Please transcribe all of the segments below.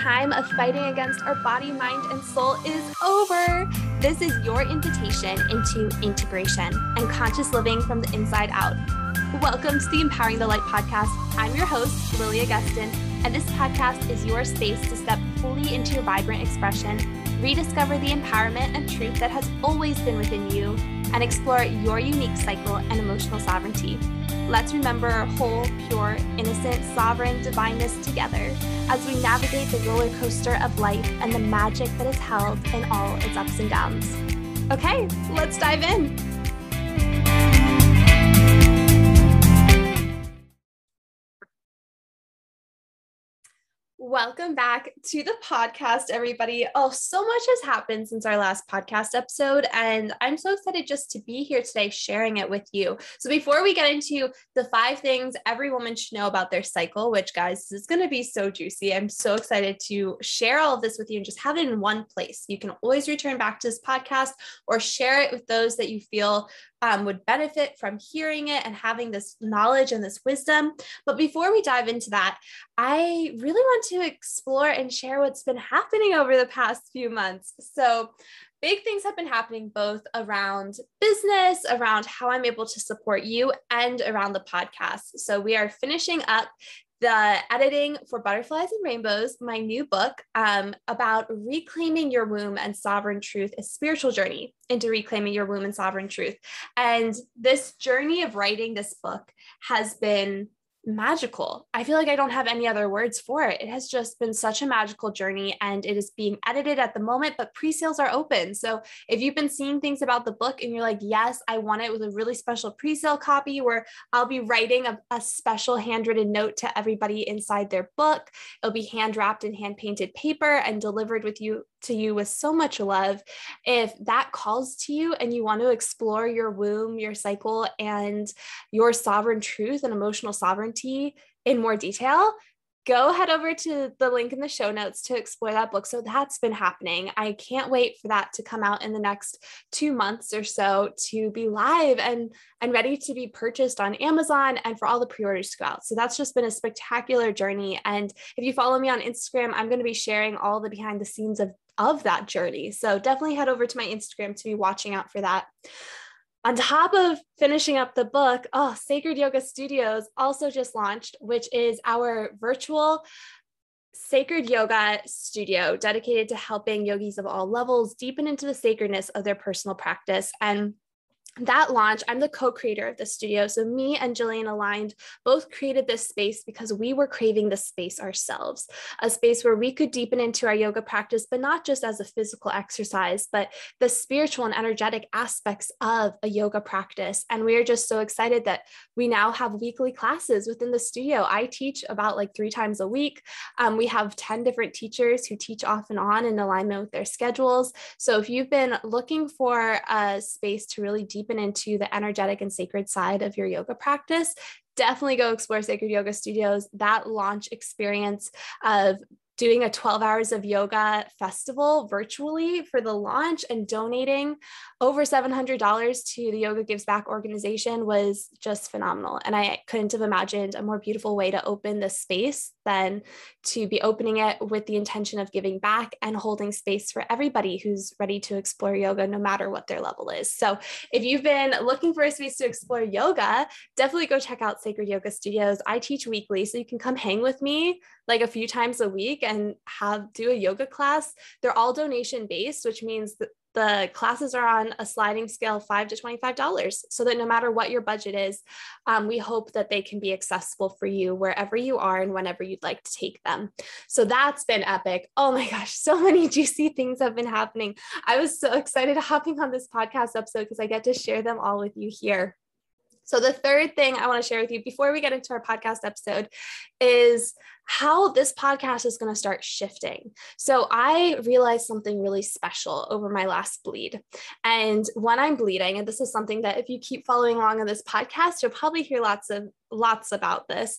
time of fighting against our body, mind, and soul is over. This is your invitation into integration and conscious living from the inside out. Welcome to the Empowering the Light podcast. I'm your host, Lily Augustin, and this podcast is your space to step fully into your vibrant expression, rediscover the empowerment and truth that has always been within you, and explore your unique cycle and emotional sovereignty. Let's remember our whole, pure, innocent, sovereign divineness together as we navigate the roller coaster of life and the magic that is held in all its ups and downs. Okay, let's dive in. Welcome back to the podcast, everybody. Oh, so much has happened since our last podcast episode, and I'm so excited just to be here today sharing it with you. So, before we get into the five things every woman should know about their cycle, which, guys, is going to be so juicy, I'm so excited to share all of this with you and just have it in one place. You can always return back to this podcast or share it with those that you feel um, would benefit from hearing it and having this knowledge and this wisdom. But before we dive into that, I really want to explore and share what's been happening over the past few months. So, big things have been happening both around business, around how I'm able to support you, and around the podcast. So, we are finishing up the editing for Butterflies and Rainbows, my new book um, about reclaiming your womb and sovereign truth, a spiritual journey into reclaiming your womb and sovereign truth. And this journey of writing this book has been magical. I feel like I don't have any other words for it. It has just been such a magical journey and it is being edited at the moment, but pre sales are open. So if you've been seeing things about the book and you're like, yes, I want it with a really special pre sale copy where I'll be writing a, a special handwritten note to everybody inside their book. It'll be hand wrapped in hand painted paper and delivered with you to you with so much love. If that calls to you and you want to explore your womb, your cycle, and your sovereign truth and emotional sovereignty in more detail, go head over to the link in the show notes to explore that book. So that's been happening. I can't wait for that to come out in the next two months or so to be live and, and ready to be purchased on Amazon and for all the pre orders to go out. So that's just been a spectacular journey. And if you follow me on Instagram, I'm going to be sharing all the behind the scenes of of that journey. So definitely head over to my Instagram to be watching out for that. On top of finishing up the book, oh, Sacred Yoga Studios also just launched, which is our virtual sacred yoga studio dedicated to helping yogis of all levels deepen into the sacredness of their personal practice. And that launch, I'm the co creator of the studio. So, me and Jillian aligned both created this space because we were craving the space ourselves, a space where we could deepen into our yoga practice, but not just as a physical exercise, but the spiritual and energetic aspects of a yoga practice. And we are just so excited that we now have weekly classes within the studio. I teach about like three times a week. Um, we have 10 different teachers who teach off and on in alignment with their schedules. So, if you've been looking for a space to really deepen deepen into the energetic and sacred side of your yoga practice, definitely go explore Sacred Yoga Studios. That launch experience of doing a 12 hours of yoga festival virtually for the launch and donating over $700 to the Yoga Gives Back organization was just phenomenal. And I couldn't have imagined a more beautiful way to open this space than to be opening it with the intention of giving back and holding space for everybody who's ready to explore yoga, no matter what their level is. So if you've been looking for a space to explore yoga, definitely go check out Sacred Yoga Studios. I teach weekly, so you can come hang with me like a few times a week and have do a yoga class. They're all donation based, which means that the classes are on a sliding scale five to $25 so that no matter what your budget is, um, we hope that they can be accessible for you wherever you are and whenever you'd like to take them. So that's been epic. Oh my gosh, so many juicy things have been happening. I was so excited hopping on this podcast episode because I get to share them all with you here. So, the third thing I want to share with you before we get into our podcast episode is how this podcast is going to start shifting. So I realized something really special over my last bleed. And when I'm bleeding, and this is something that if you keep following along on this podcast, you'll probably hear lots of lots about this.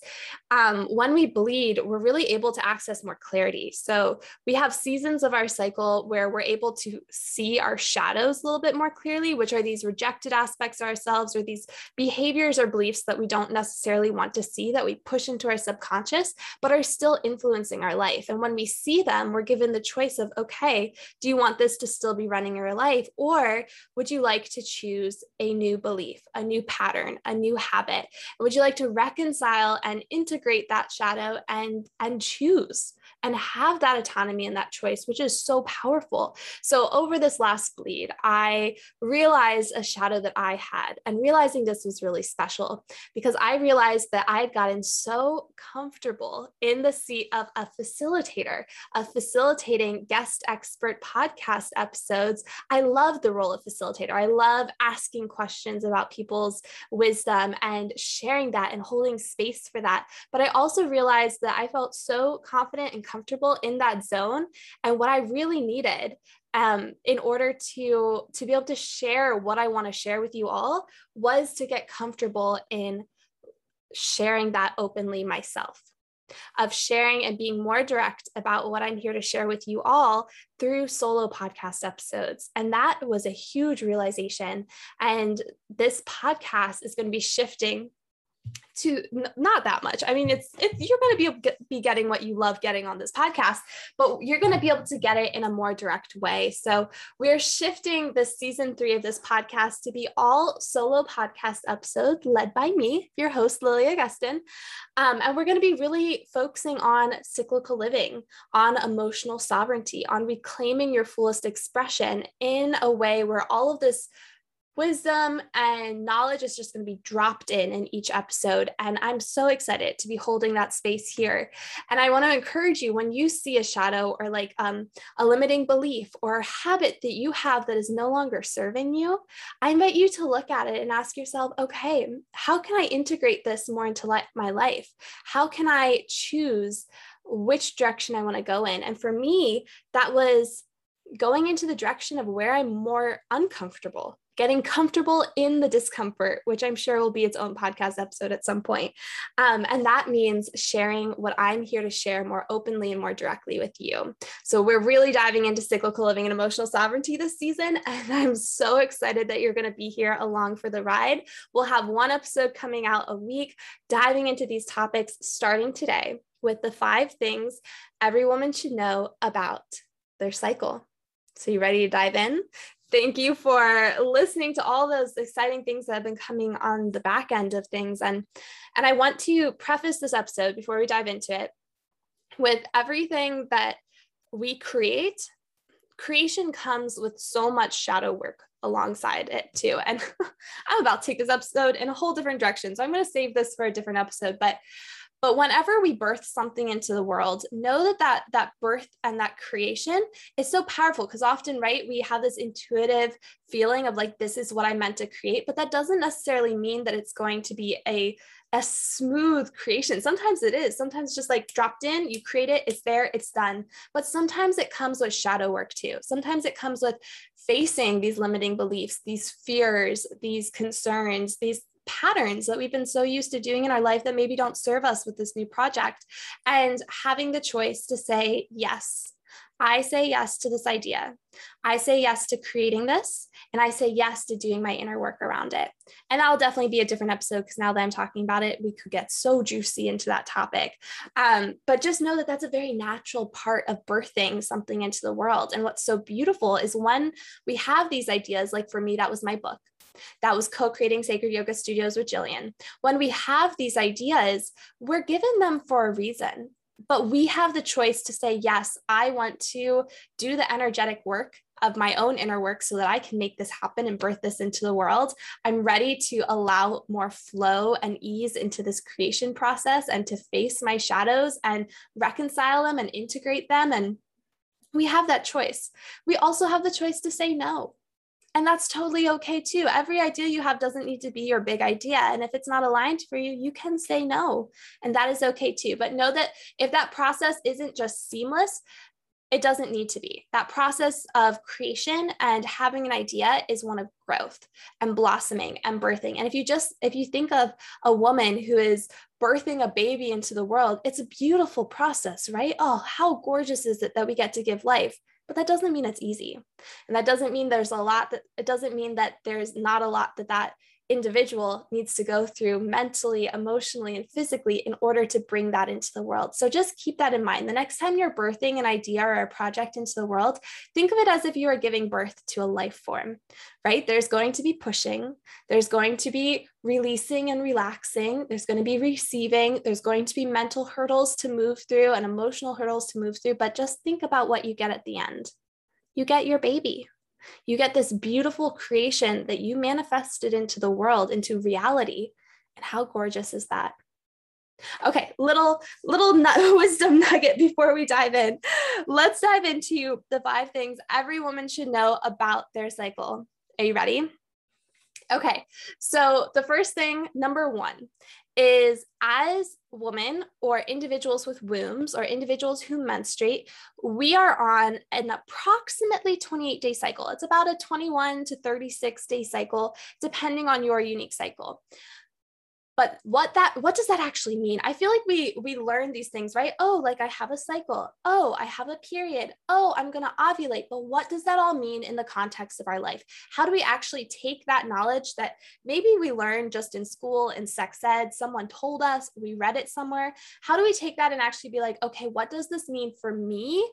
Um, when we bleed, we're really able to access more clarity. So we have seasons of our cycle where we're able to see our shadows a little bit more clearly, which are these rejected aspects of ourselves or these behaviors or beliefs that we don't necessarily want to see that we push into our subconscious, but are are still influencing our life. And when we see them, we're given the choice of, okay, do you want this to still be running your life? Or would you like to choose a new belief, a new pattern, a new habit? Would you like to reconcile and integrate that shadow and, and choose? And have that autonomy and that choice, which is so powerful. So, over this last bleed, I realized a shadow that I had, and realizing this was really special because I realized that I had gotten so comfortable in the seat of a facilitator, of facilitating guest expert podcast episodes. I love the role of facilitator. I love asking questions about people's wisdom and sharing that and holding space for that. But I also realized that I felt so confident and comfortable in that zone. And what I really needed um, in order to to be able to share what I want to share with you all was to get comfortable in sharing that openly myself of sharing and being more direct about what I'm here to share with you all through solo podcast episodes. And that was a huge realization. And this podcast is going to be shifting to n- not that much. I mean, it's, it's you're going to be be getting what you love getting on this podcast, but you're going to be able to get it in a more direct way. So we're shifting the season three of this podcast to be all solo podcast episodes led by me, your host Lily Augustin, um, and we're going to be really focusing on cyclical living, on emotional sovereignty, on reclaiming your fullest expression in a way where all of this wisdom and knowledge is just going to be dropped in in each episode. And I'm so excited to be holding that space here. And I want to encourage you when you see a shadow or like um, a limiting belief or a habit that you have that is no longer serving you, I invite you to look at it and ask yourself, okay, how can I integrate this more into li- my life? How can I choose which direction I want to go in? And for me, that was going into the direction of where I'm more uncomfortable getting comfortable in the discomfort, which I'm sure will be its own podcast episode at some point. Um, and that means sharing what I'm here to share more openly and more directly with you. So we're really diving into cyclical living and emotional sovereignty this season. And I'm so excited that you're going to be here along for the ride. We'll have one episode coming out a week, diving into these topics starting today with the five things every woman should know about their cycle. So, you ready to dive in? Thank you for listening to all those exciting things that have been coming on the back end of things. And and i want to preface this episode before we dive into it with everything that we create. Creation comes with so much shadow work alongside it too. And i'm about to take this episode in a whole different direction. So i'm going to save this for a different episode but but whenever we birth something into the world know that that that birth and that creation is so powerful because often right we have this intuitive feeling of like this is what i meant to create but that doesn't necessarily mean that it's going to be a a smooth creation. Sometimes it is. Sometimes just like dropped in you create it it's there it's done. But sometimes it comes with shadow work too. Sometimes it comes with facing these limiting beliefs these fears these concerns these patterns that we've been so used to doing in our life that maybe don't serve us with this new project. And having the choice to say, yes, I say yes to this idea. I say yes to creating this, and I say yes to doing my inner work around it. And that'll definitely be a different episode because now that I'm talking about it, we could get so juicy into that topic. Um, but just know that that's a very natural part of birthing something into the world. And what's so beautiful is when we have these ideas, like for me, that was my book. That was co creating Sacred Yoga Studios with Jillian. When we have these ideas, we're given them for a reason, but we have the choice to say, yes, I want to do the energetic work of my own inner work so that I can make this happen and birth this into the world. I'm ready to allow more flow and ease into this creation process and to face my shadows and reconcile them and integrate them. And we have that choice. We also have the choice to say no. And that's totally okay too. Every idea you have doesn't need to be your big idea. And if it's not aligned for you, you can say no. And that is okay too. But know that if that process isn't just seamless, it doesn't need to be. That process of creation and having an idea is one of growth and blossoming and birthing. And if you just, if you think of a woman who is birthing a baby into the world, it's a beautiful process, right? Oh, how gorgeous is it that we get to give life? But that doesn't mean it's easy. And that doesn't mean there's a lot that it doesn't mean that there's not a lot that that individual needs to go through mentally, emotionally, and physically in order to bring that into the world. So just keep that in mind. The next time you're birthing an idea or a project into the world, think of it as if you are giving birth to a life form, right? There's going to be pushing, there's going to be releasing and relaxing, there's going to be receiving, there's going to be mental hurdles to move through and emotional hurdles to move through. But just think about what you get at the end. You get your baby, you get this beautiful creation that you manifested into the world, into reality. And how gorgeous is that? Okay, little little wisdom nugget before we dive in. Let's dive into the five things every woman should know about their cycle. Are you ready? Okay, so the first thing, number one, is as women or individuals with wombs or individuals who menstruate, we are on an approximately 28 day cycle. It's about a 21 to 36 day cycle, depending on your unique cycle but what that what does that actually mean? I feel like we we learn these things right? Oh like i have a cycle. Oh i have a period. Oh i'm going to ovulate. But what does that all mean in the context of our life? How do we actually take that knowledge that maybe we learned just in school in sex ed someone told us we read it somewhere. How do we take that and actually be like okay what does this mean for me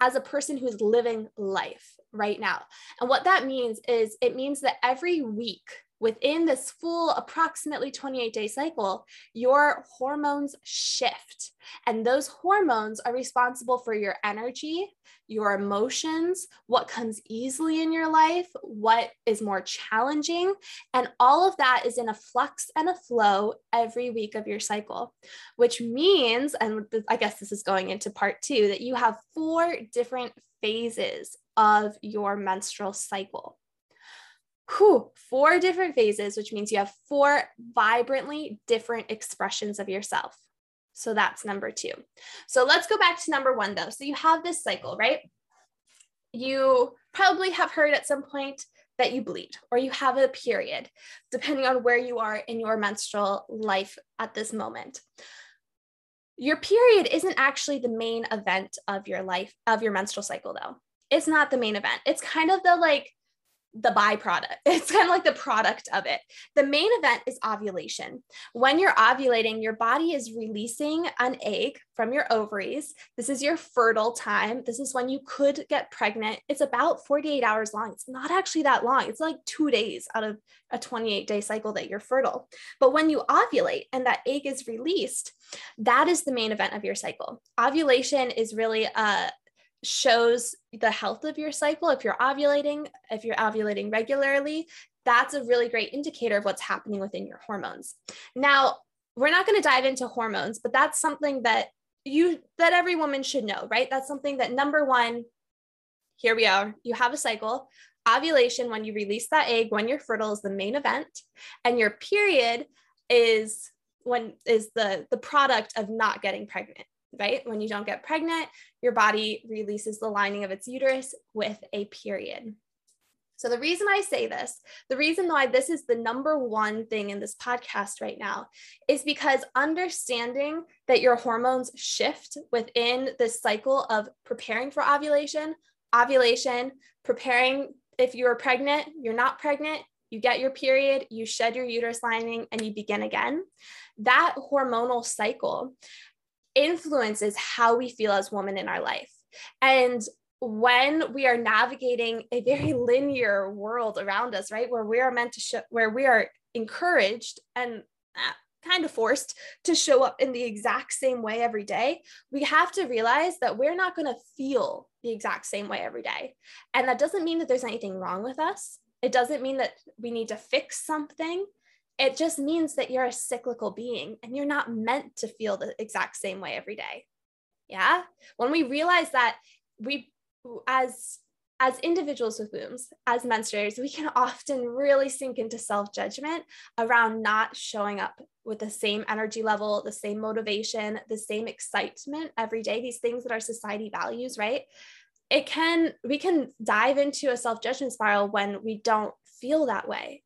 as a person who's living life right now? And what that means is it means that every week within this full approximately 28 day cycle, your hormones shift. And those hormones are responsible for your energy, your emotions, what comes easily in your life, what is more challenging. And all of that is in a flux and a flow every week of your cycle, which means, and I guess this is going into part two, that you have four different phases of your menstrual cycle whew, four different phases, which means you have four vibrantly different expressions of yourself. So that's number two. So let's go back to number one, though. So you have this cycle, right? You probably have heard at some point that you bleed or you have a period, depending on where you are in your menstrual life at this moment. Your period isn't actually the main event of your life, of your menstrual cycle, though. It's not the main event. It's kind of the like the byproduct. It's kind of like the product of it. The main event is ovulation. When you're ovulating, your body is releasing an egg from your ovaries. This is your fertile time. This is when you could get pregnant. It's about 48 hours long. It's not actually that long. It's like two days out of a 28 day cycle that you're fertile. But when you ovulate and that egg is released, that is the main event of your cycle. Ovulation is really a, shows the health of your cycle. If you're ovulating, if you're ovulating regularly, that's a really great indicator of what's happening within your hormones. Now, we're not going to dive into hormones, but that's something that you that every woman should know, right? That's something that number 1 here we are. You have a cycle. Ovulation when you release that egg when you're fertile is the main event and your period is when is the the product of not getting pregnant right? When you don't get pregnant, your body releases the lining of its uterus with a period. So, the reason I say this, the reason why this is the number one thing in this podcast right now, is because understanding that your hormones shift within this cycle of preparing for ovulation, ovulation, preparing if you're pregnant, you're not pregnant, you get your period, you shed your uterus lining, and you begin again. That hormonal cycle influences how we feel as women in our life. And when we are navigating a very linear world around us, right, where we are meant to show, where we are encouraged and uh, kind of forced to show up in the exact same way every day, we have to realize that we're not going to feel the exact same way every day. And that doesn't mean that there's anything wrong with us. It doesn't mean that we need to fix something it just means that you're a cyclical being and you're not meant to feel the exact same way every day. Yeah. When we realize that we, as as individuals with wombs, as menstruators, we can often really sink into self judgment around not showing up with the same energy level, the same motivation, the same excitement every day, these things that our society values, right? It can, we can dive into a self judgment spiral when we don't feel that way.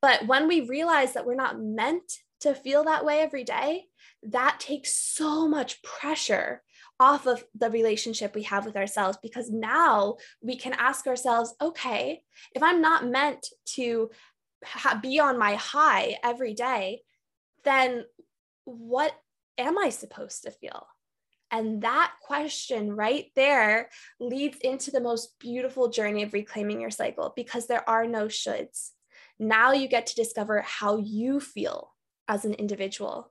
But when we realize that we're not meant to feel that way every day, that takes so much pressure off of the relationship we have with ourselves because now we can ask ourselves, okay, if I'm not meant to be on my high every day, then what am I supposed to feel? And that question right there leads into the most beautiful journey of reclaiming your cycle because there are no shoulds. Now you get to discover how you feel as an individual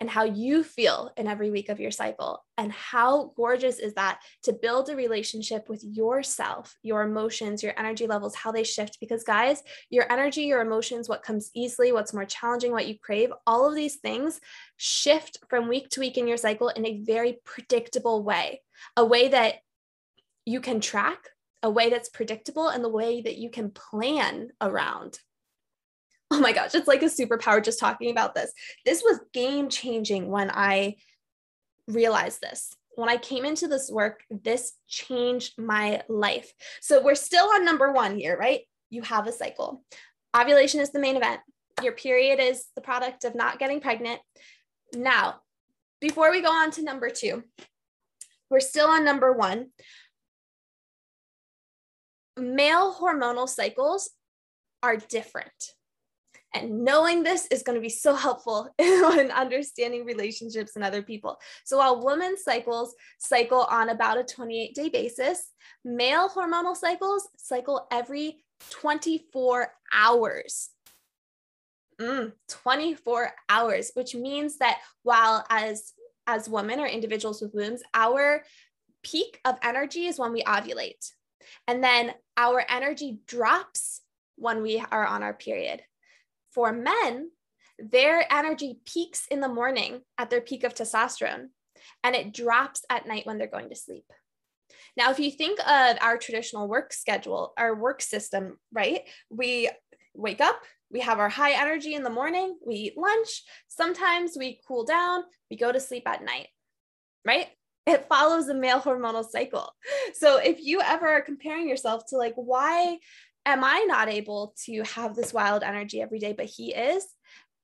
and how you feel in every week of your cycle. And how gorgeous is that to build a relationship with yourself, your emotions, your energy levels, how they shift? Because, guys, your energy, your emotions, what comes easily, what's more challenging, what you crave, all of these things shift from week to week in your cycle in a very predictable way, a way that you can track, a way that's predictable, and the way that you can plan around oh my gosh, it's like a superpower just talking about this. This was game changing when I realized this. When I came into this work, this changed my life. So we're still on number one here, right? You have a cycle. Ovulation is the main event. Your period is the product of not getting pregnant. Now, before we go on to number two, we're still on number one. Male hormonal cycles are different. And knowing this is going to be so helpful in understanding relationships and other people. So while women's cycles cycle on about a 28 day basis, male hormonal cycles cycle every 24 hours. Mm, 24 hours, which means that while as as women or individuals with wombs, our peak of energy is when we ovulate. And then our energy drops when we are on our period. For men, their energy peaks in the morning at their peak of testosterone and it drops at night when they're going to sleep. Now, if you think of our traditional work schedule, our work system, right? We wake up, we have our high energy in the morning, we eat lunch, sometimes we cool down, we go to sleep at night, right? It follows the male hormonal cycle. So if you ever are comparing yourself to like, why am I not able to have this wild energy every day, but he is?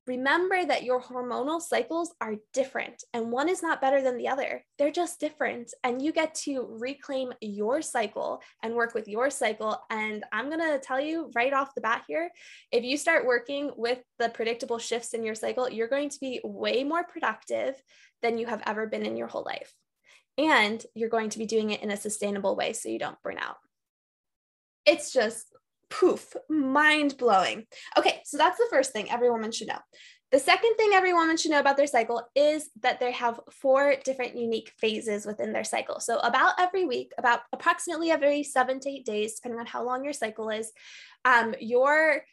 Remember that your hormonal cycles are different and one is not better than the other. They're just different. And you get to reclaim your cycle and work with your cycle. And I'm going to tell you right off the bat here if you start working with the predictable shifts in your cycle, you're going to be way more productive than you have ever been in your whole life. And you're going to be doing it in a sustainable way so you don't burn out. It's just poof, mind blowing. Okay, so that's the first thing every woman should know. The second thing every woman should know about their cycle is that they have four different unique phases within their cycle. So, about every week, about approximately every seven to eight days, depending on how long your cycle is, um, your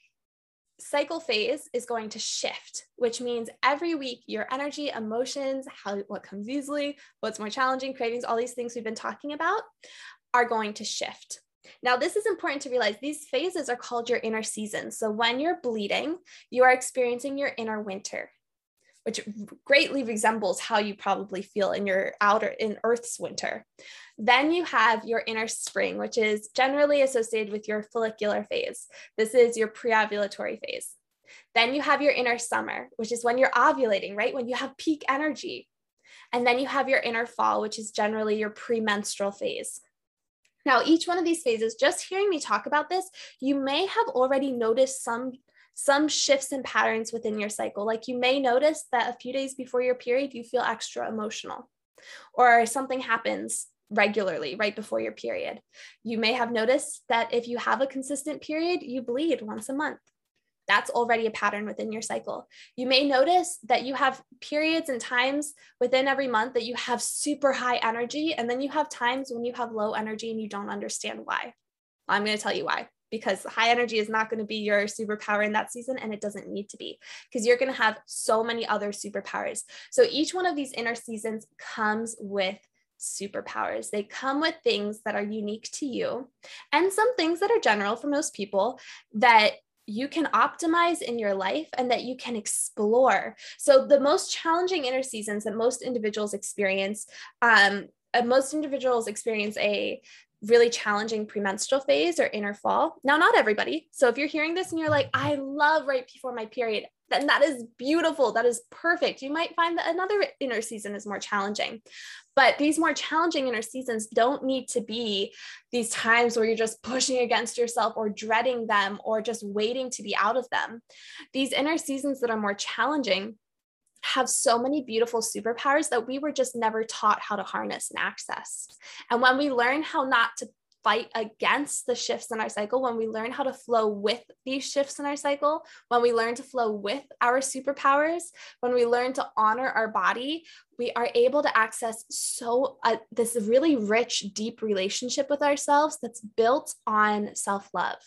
cycle phase is going to shift, which means every week your energy, emotions, how what comes easily, what's more challenging, cravings, all these things we've been talking about are going to shift. Now, this is important to realize these phases are called your inner seasons. So, when you're bleeding, you are experiencing your inner winter, which greatly resembles how you probably feel in your outer, in Earth's winter. Then you have your inner spring, which is generally associated with your follicular phase. This is your pre-ovulatory phase. Then you have your inner summer, which is when you're ovulating, right? When you have peak energy. And then you have your inner fall, which is generally your premenstrual phase. Now, each one of these phases, just hearing me talk about this, you may have already noticed some some shifts and patterns within your cycle. Like you may notice that a few days before your period, you feel extra emotional, or something happens regularly right before your period. You may have noticed that if you have a consistent period, you bleed once a month that's already a pattern within your cycle. You may notice that you have periods and times within every month that you have super high energy, and then you have times when you have low energy and you don't understand why. I'm going to tell you why. Because high energy is not going to be your superpower in that season, and it doesn't need to be because you're going to have so many other superpowers. So each one of these inner seasons comes with superpowers. They come with things that are unique to you and some things that are general for most people that you can optimize in your life and that you can explore. So, the most challenging inner seasons that most individuals experience, um, uh, most individuals experience a really challenging premenstrual phase or inner fall. Now, not everybody. So, if you're hearing this and you're like, I love right before my period, then that is beautiful. That is perfect. You might find that another inner season is more challenging. But these more challenging inner seasons don't need to be these times where you're just pushing against yourself or dreading them or just waiting to be out of them. These inner seasons that are more challenging have so many beautiful superpowers that we were just never taught how to harness and access. And when we learn how not to fight against the shifts in our cycle, when we learn how to flow with these shifts in our cycle, when we learn to flow with our superpowers, when we learn to honor our body, we are able to access so uh, this really rich, deep relationship with ourselves that's built on self-love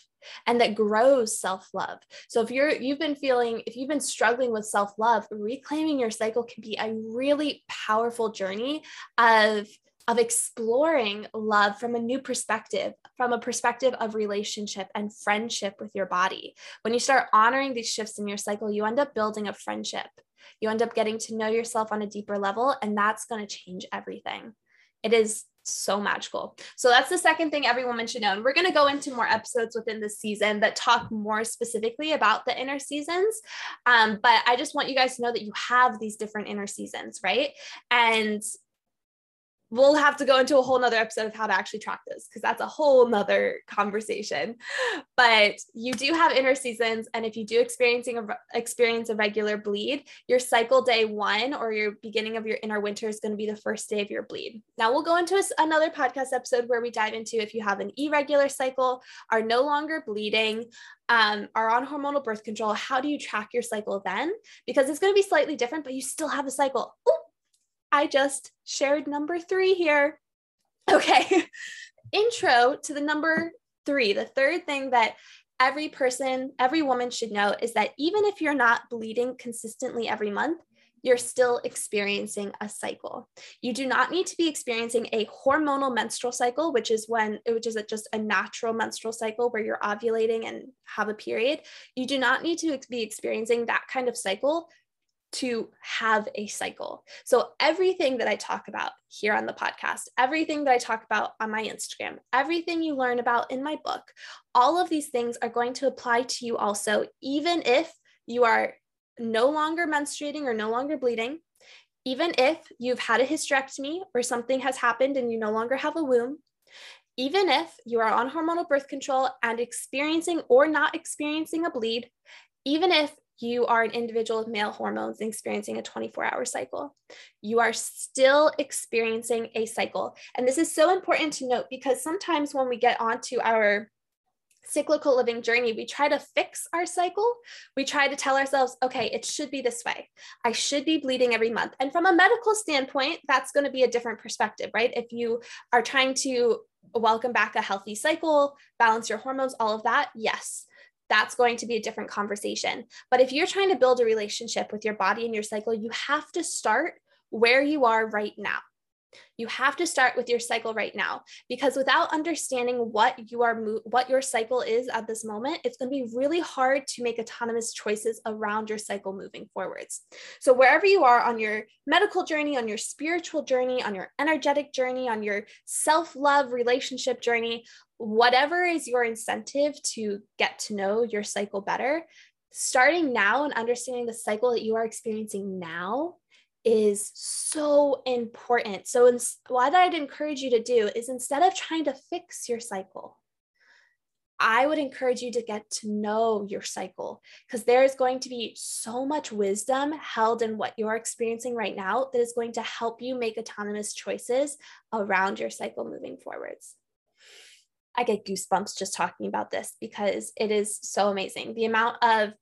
and that grows self-love. So if you're you've been feeling if you've been struggling with self-love, reclaiming your cycle can be a really powerful journey of of exploring love from a new perspective, from a perspective of relationship and friendship with your body. When you start honoring these shifts in your cycle, you end up building a friendship. You end up getting to know yourself on a deeper level, and that's going to change everything. It is so magical. So that's the second thing every woman should know. And we're going to go into more episodes within the season that talk more specifically about the inner seasons. Um, but I just want you guys to know that you have these different inner seasons, right? And we'll have to go into a whole nother episode of how to actually track this because that's a whole nother conversation. But you do have inner seasons and if you do experiencing a experience a regular bleed your cycle day one or your beginning of your inner winter is going to be the first day of your bleed. Now we'll go into a, another podcast episode where we dive into if you have an irregular cycle are no longer bleeding um, are on hormonal birth control how do you track your cycle then? Because it's going to be slightly different but you still have a cycle. Ooh, I just shared number three here. Okay, intro to the number three. The third thing that every person, every woman should know is that even if you're not bleeding consistently every month, you're still experiencing a cycle. You do not need to be experiencing a hormonal menstrual cycle, which is when, which is just a natural menstrual cycle where you're ovulating and have a period. You do not need to be experiencing that kind of cycle to have a cycle. So, everything that I talk about here on the podcast, everything that I talk about on my Instagram, everything you learn about in my book, all of these things are going to apply to you also, even if you are no longer menstruating or no longer bleeding, even if you've had a hysterectomy or something has happened and you no longer have a womb. Even if you are on hormonal birth control and experiencing or not experiencing a bleed, even if you are an individual with male hormones experiencing a 24 hour cycle. You are still experiencing a cycle. And this is so important to note because sometimes when we get onto our cyclical living journey, we try to fix our cycle. We try to tell ourselves, okay, it should be this way. I should be bleeding every month. And from a medical standpoint, that's going to be a different perspective, right? If you are trying to welcome back a healthy cycle, balance your hormones, all of that, yes that's going to be a different conversation. But if you're trying to build a relationship with your body and your cycle, you have to start where you are right now. You have to start with your cycle right now because without understanding what you are what your cycle is at this moment, it's going to be really hard to make autonomous choices around your cycle moving forwards. So wherever you are on your medical journey, on your spiritual journey, on your energetic journey, on your self-love relationship journey, whatever is your incentive to get to know your cycle better, starting now and understanding the cycle that you are experiencing now is so important. So, in, what I'd encourage you to do is instead of trying to fix your cycle, I would encourage you to get to know your cycle because there is going to be so much wisdom held in what you're experiencing right now that is going to help you make autonomous choices around your cycle moving forwards. I get goosebumps just talking about this because it is so amazing. The amount of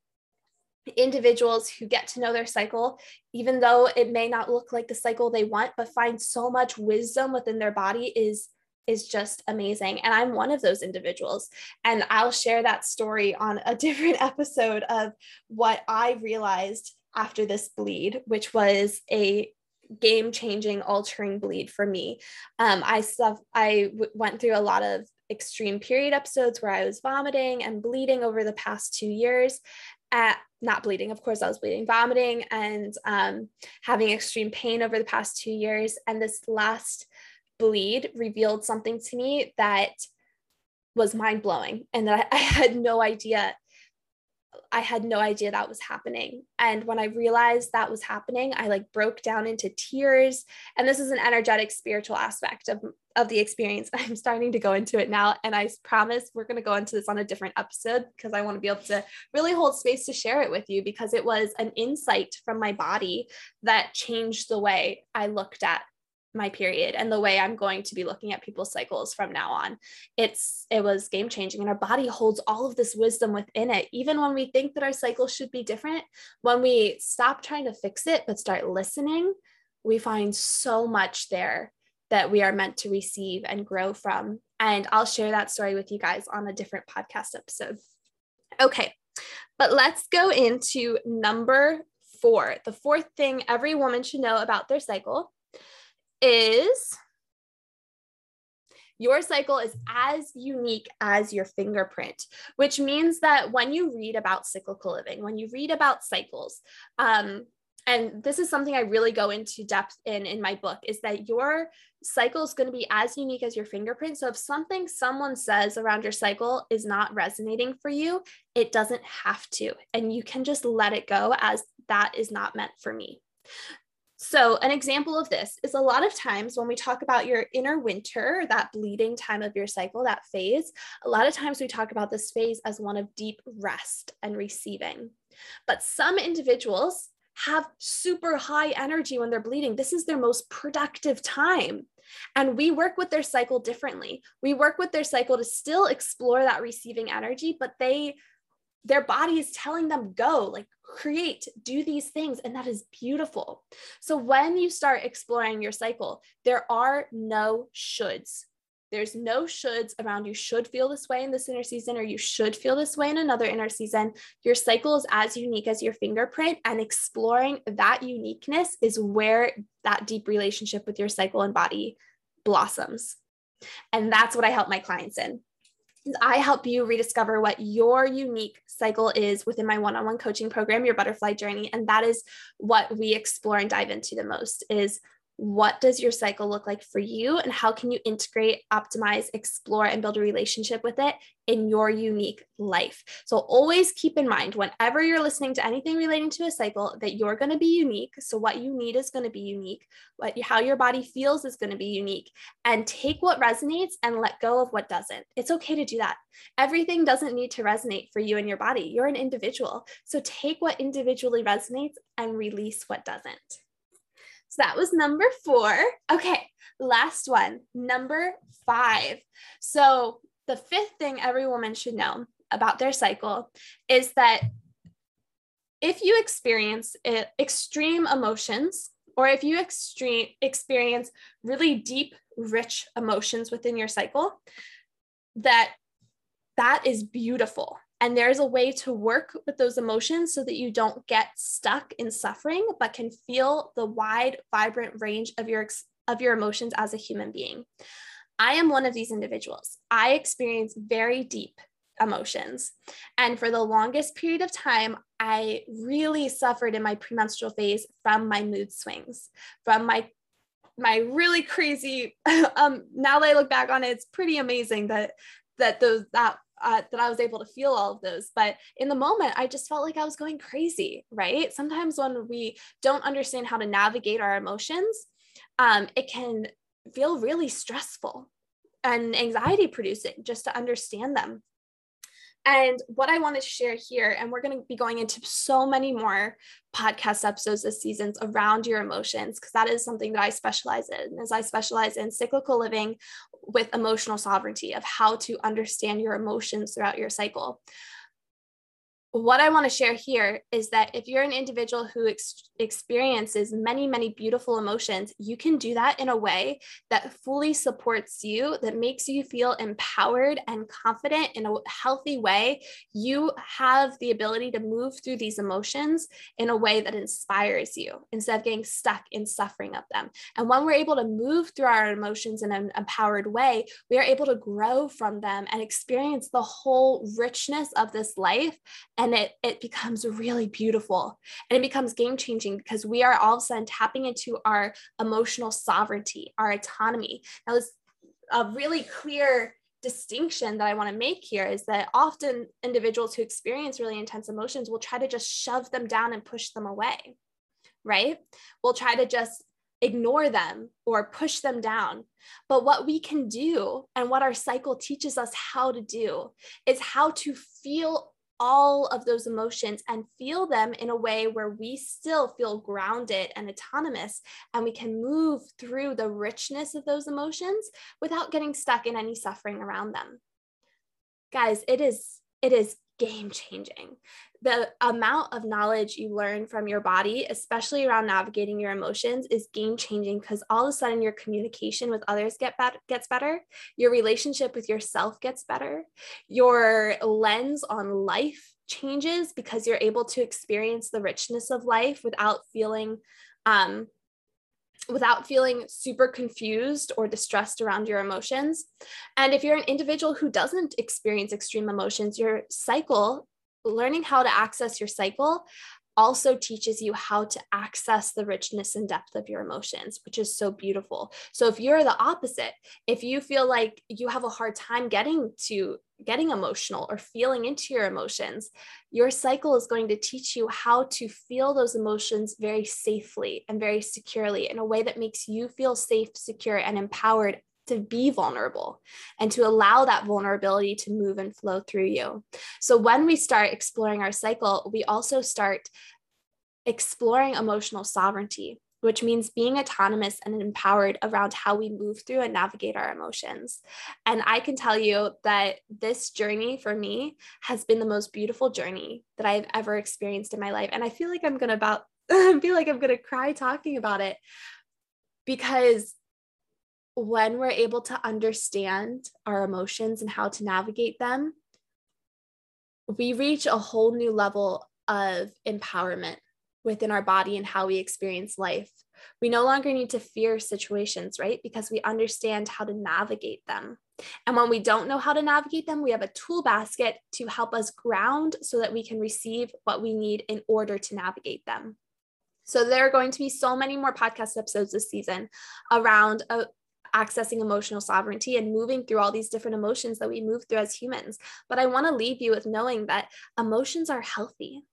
individuals who get to know their cycle, even though it may not look like the cycle they want, but find so much wisdom within their body is is just amazing. And I'm one of those individuals. And I'll share that story on a different episode of what I realized after this bleed, which was a game changing, altering bleed for me. Um, I stuff I w- went through a lot of extreme period episodes where I was vomiting and bleeding over the past two years at not bleeding, of course, I was bleeding, vomiting, and um, having extreme pain over the past two years. And this last bleed revealed something to me that was mind blowing and that I, I had no idea. I had no idea that was happening. And when I realized that was happening, I like broke down into tears. And this is an energetic spiritual aspect of, of the experience. I'm starting to go into it now. And I promise we're going to go into this on a different episode because I want to be able to really hold space to share it with you because it was an insight from my body that changed the way I looked at my period and the way I'm going to be looking at people's cycles from now on. It's it was game changing and our body holds all of this wisdom within it. Even when we think that our cycle should be different, when we stop trying to fix it but start listening, we find so much there that we are meant to receive and grow from. And I'll share that story with you guys on a different podcast episode. Okay. But let's go into number 4. The fourth thing every woman should know about their cycle is your cycle is as unique as your fingerprint, which means that when you read about cyclical living, when you read about cycles, um, and this is something I really go into depth in in my book, is that your cycle is going to be as unique as your fingerprint. So if something someone says around your cycle is not resonating for you, it doesn't have to. And you can just let it go as that is not meant for me. So, an example of this is a lot of times when we talk about your inner winter, that bleeding time of your cycle, that phase, a lot of times we talk about this phase as one of deep rest and receiving. But some individuals have super high energy when they're bleeding. This is their most productive time. And we work with their cycle differently. We work with their cycle to still explore that receiving energy, but they their body is telling them go like create do these things and that is beautiful. So when you start exploring your cycle there are no shoulds. There's no shoulds around you should feel this way in this inner season or you should feel this way in another inner season. Your cycle is as unique as your fingerprint and exploring that uniqueness is where that deep relationship with your cycle and body blossoms. And that's what i help my clients in I help you rediscover what your unique cycle is within my one-on-one coaching program, your butterfly journey. And that is what we explore and dive into the most is what does your cycle look like for you and how can you integrate optimize explore and build a relationship with it in your unique life? So always keep in mind whenever you're listening to anything relating to a cycle that you're going to be unique. So what you need is going to be unique. What how your body feels is going to be unique. And take what resonates and let go of what doesn't. It's okay to do that. Everything doesn't need to resonate for you and your body. You're an individual. So take what individually resonates and release what doesn't so that was number four. Okay, last one, number five. So the fifth thing every woman should know about their cycle is that if you experience eh, extreme emotions, or if you extreme experience really deep, rich emotions within your cycle, that that is beautiful and there's a way to work with those emotions so that you don't get stuck in suffering, but can feel the wide, vibrant range of your, of your emotions as a human being. I am one of these individuals. I experience very deep emotions. And for the longest period of time, I really suffered in my premenstrual phase from my mood swings, from my my really crazy um now that I look back on it, it's pretty amazing that that those that uh, that I was able to feel all of those. But in the moment, I just felt like I was going crazy, right? Sometimes when we don't understand how to navigate our emotions, um, it can feel really stressful and anxiety producing just to understand them. And what I wanted to share here, and we're going to be going into so many more podcast episodes this season around your emotions, because that is something that I specialize in, as I specialize in cyclical living with emotional sovereignty of how to understand your emotions throughout your cycle what I want to share here is that if you're an individual who ex- experiences many, many beautiful emotions, you can do that in a way that fully supports you, that makes you feel empowered and confident in a healthy way. You have the ability to move through these emotions in a way that inspires you instead of getting stuck in suffering of them. And when we're able to move through our emotions in an empowered way, we are able to grow from them and experience the whole richness of this life and it it becomes really beautiful and it becomes game changing because we are all of a sudden tapping into our emotional sovereignty our autonomy now this a really clear distinction that I want to make here is that often individuals who experience really intense emotions will try to just shove them down and push them away, right? We'll try to just ignore them or push them down. But what we can do and what our cycle teaches us how to do is how to feel all of those emotions and feel them in a way where we still feel grounded and autonomous and we can move through the richness of those emotions without getting stuck in any suffering around them. Guys it is it is game changing the amount of knowledge you learn from your body, especially around navigating your emotions, is game changing because all of a sudden your communication with others get gets better, your relationship with yourself gets better, your lens on life changes because you're able to experience the richness of life without feeling um, without feeling super confused or distressed around your emotions. And if you're an individual who doesn't experience extreme emotions, your cycle learning how to access your cycle also teaches you how to access the richness and depth of your emotions, which is so beautiful. So if you're the opposite, if you feel like you have a hard time getting to getting emotional or feeling into your emotions, your cycle is going to teach you how to feel those emotions very safely and very securely in a way that makes you feel safe, secure, and empowered to be vulnerable and to allow that vulnerability to move and flow through you. So when we start exploring our cycle, we also start exploring emotional sovereignty, which means being autonomous and empowered around how we move through and navigate our emotions. And I can tell you that this journey for me has been the most beautiful journey that I've ever experienced in my life. And I feel like I'm going to about feel like I'm going to cry talking about it because when we're able to understand our emotions and how to navigate them, we reach a whole new level of empowerment within our body and how we experience life. We no longer need to fear situations, right? Because we understand how to navigate them. And when we don't know how to navigate them, we have a tool basket to help us ground so that we can receive what we need in order to navigate them. So, there are going to be so many more podcast episodes this season around a, accessing emotional sovereignty and moving through all these different emotions that we move through as humans. But I want to leave you with knowing that emotions are healthy.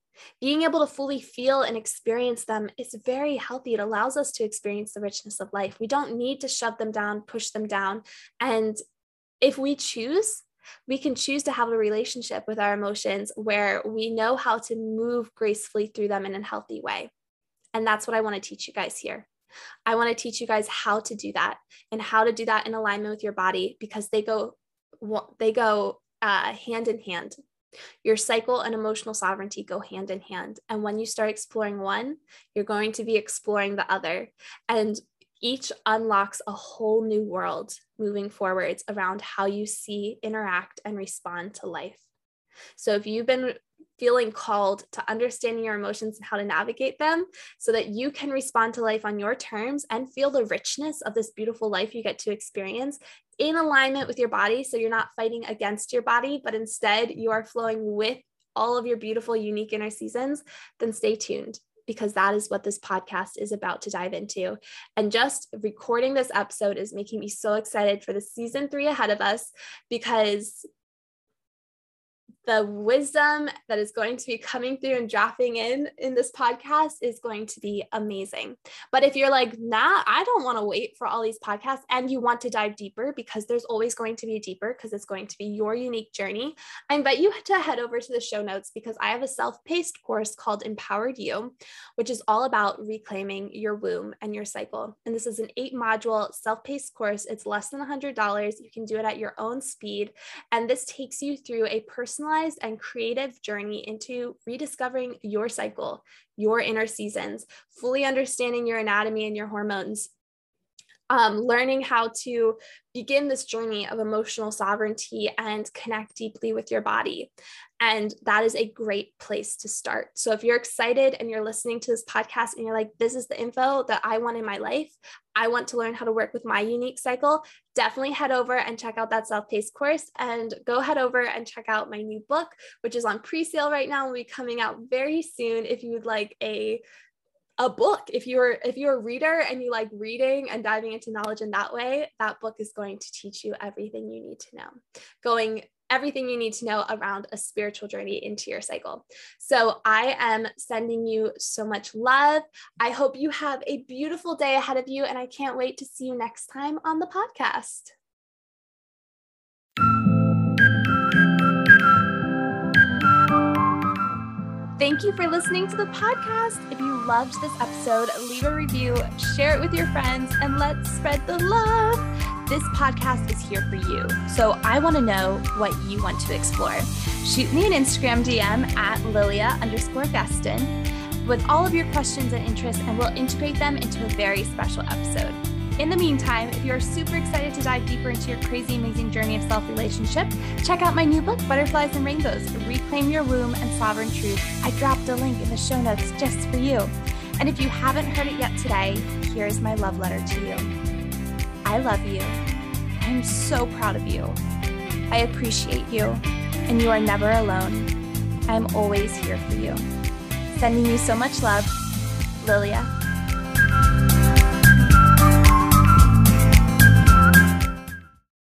Being able to fully feel and experience them is very healthy. It allows us to experience the richness of life. We don't need to shove them down, push them down. And if we choose, we can choose to have a relationship with our emotions where we know how to move gracefully through them in a healthy way. And that's what I want to teach you guys here. I want to teach you guys how to do that and how to do that in alignment with your body because they go they go uh, hand in hand. Your cycle and emotional sovereignty go hand in hand. And when you start exploring one, you're going to be exploring the other. And each unlocks a whole new world moving forwards around how you see, interact, and respond to life. So if you've been feeling called to understanding your emotions and how to navigate them so that you can respond to life on your terms and feel the richness of this beautiful life you get to experience in alignment with your body. So you're not fighting against your body, but instead you are flowing with all of your beautiful, unique inner seasons, then stay tuned because that is what this podcast is about to dive into. And just recording this episode is making me so excited for the season three ahead of us because the wisdom that is going to be coming through and dropping in in this podcast is going to be amazing. But if you're like, nah, I don't want to wait for all these podcasts and you want to dive deeper because there's always going to be deeper because it's going to be your unique journey, I invite you to head over to the show notes because I have a self paced course called Empowered You, which is all about reclaiming your womb and your cycle. And this is an eight module self paced course. It's less than $100. You can do it at your own speed. And this takes you through a personal personalized and creative journey into rediscovering your cycle, your inner seasons, fully understanding your anatomy and your hormones, um, learning how to begin this journey of emotional sovereignty and connect deeply with your body. And that is a great place to start. So if you're excited and you're listening to this podcast and you're like, this is the info that I want in my life, I want to learn how to work with my unique cycle, definitely head over and check out that self paced course. And go head over and check out my new book, which is on pre sale right now, will be coming out very soon if you would like a a book if you're if you're a reader and you like reading and diving into knowledge in that way that book is going to teach you everything you need to know going everything you need to know around a spiritual journey into your cycle. So I am sending you so much love. I hope you have a beautiful day ahead of you, and I can't wait to see you next time on the podcast. Thank you for listening to the podcast. If you loved this episode, leave a review, share it with your friends, and let's spread the love. This podcast is here for you. So I want to know what you want to explore. Shoot me an Instagram DM at Lilia underscore Gaston with all of your questions and interests, and we'll integrate them into a very special episode. In the meantime, if you're super excited to dive deeper into your crazy, amazing journey of self relationship, check out my new book, Butterflies and Rainbows Reclaim Your Womb and Sovereign Truth. I dropped a link in the show notes just for you. And if you haven't heard it yet today, here's my love letter to you. I love you. I'm so proud of you. I appreciate you, and you are never alone. I'm always here for you. Sending you so much love, Lilia.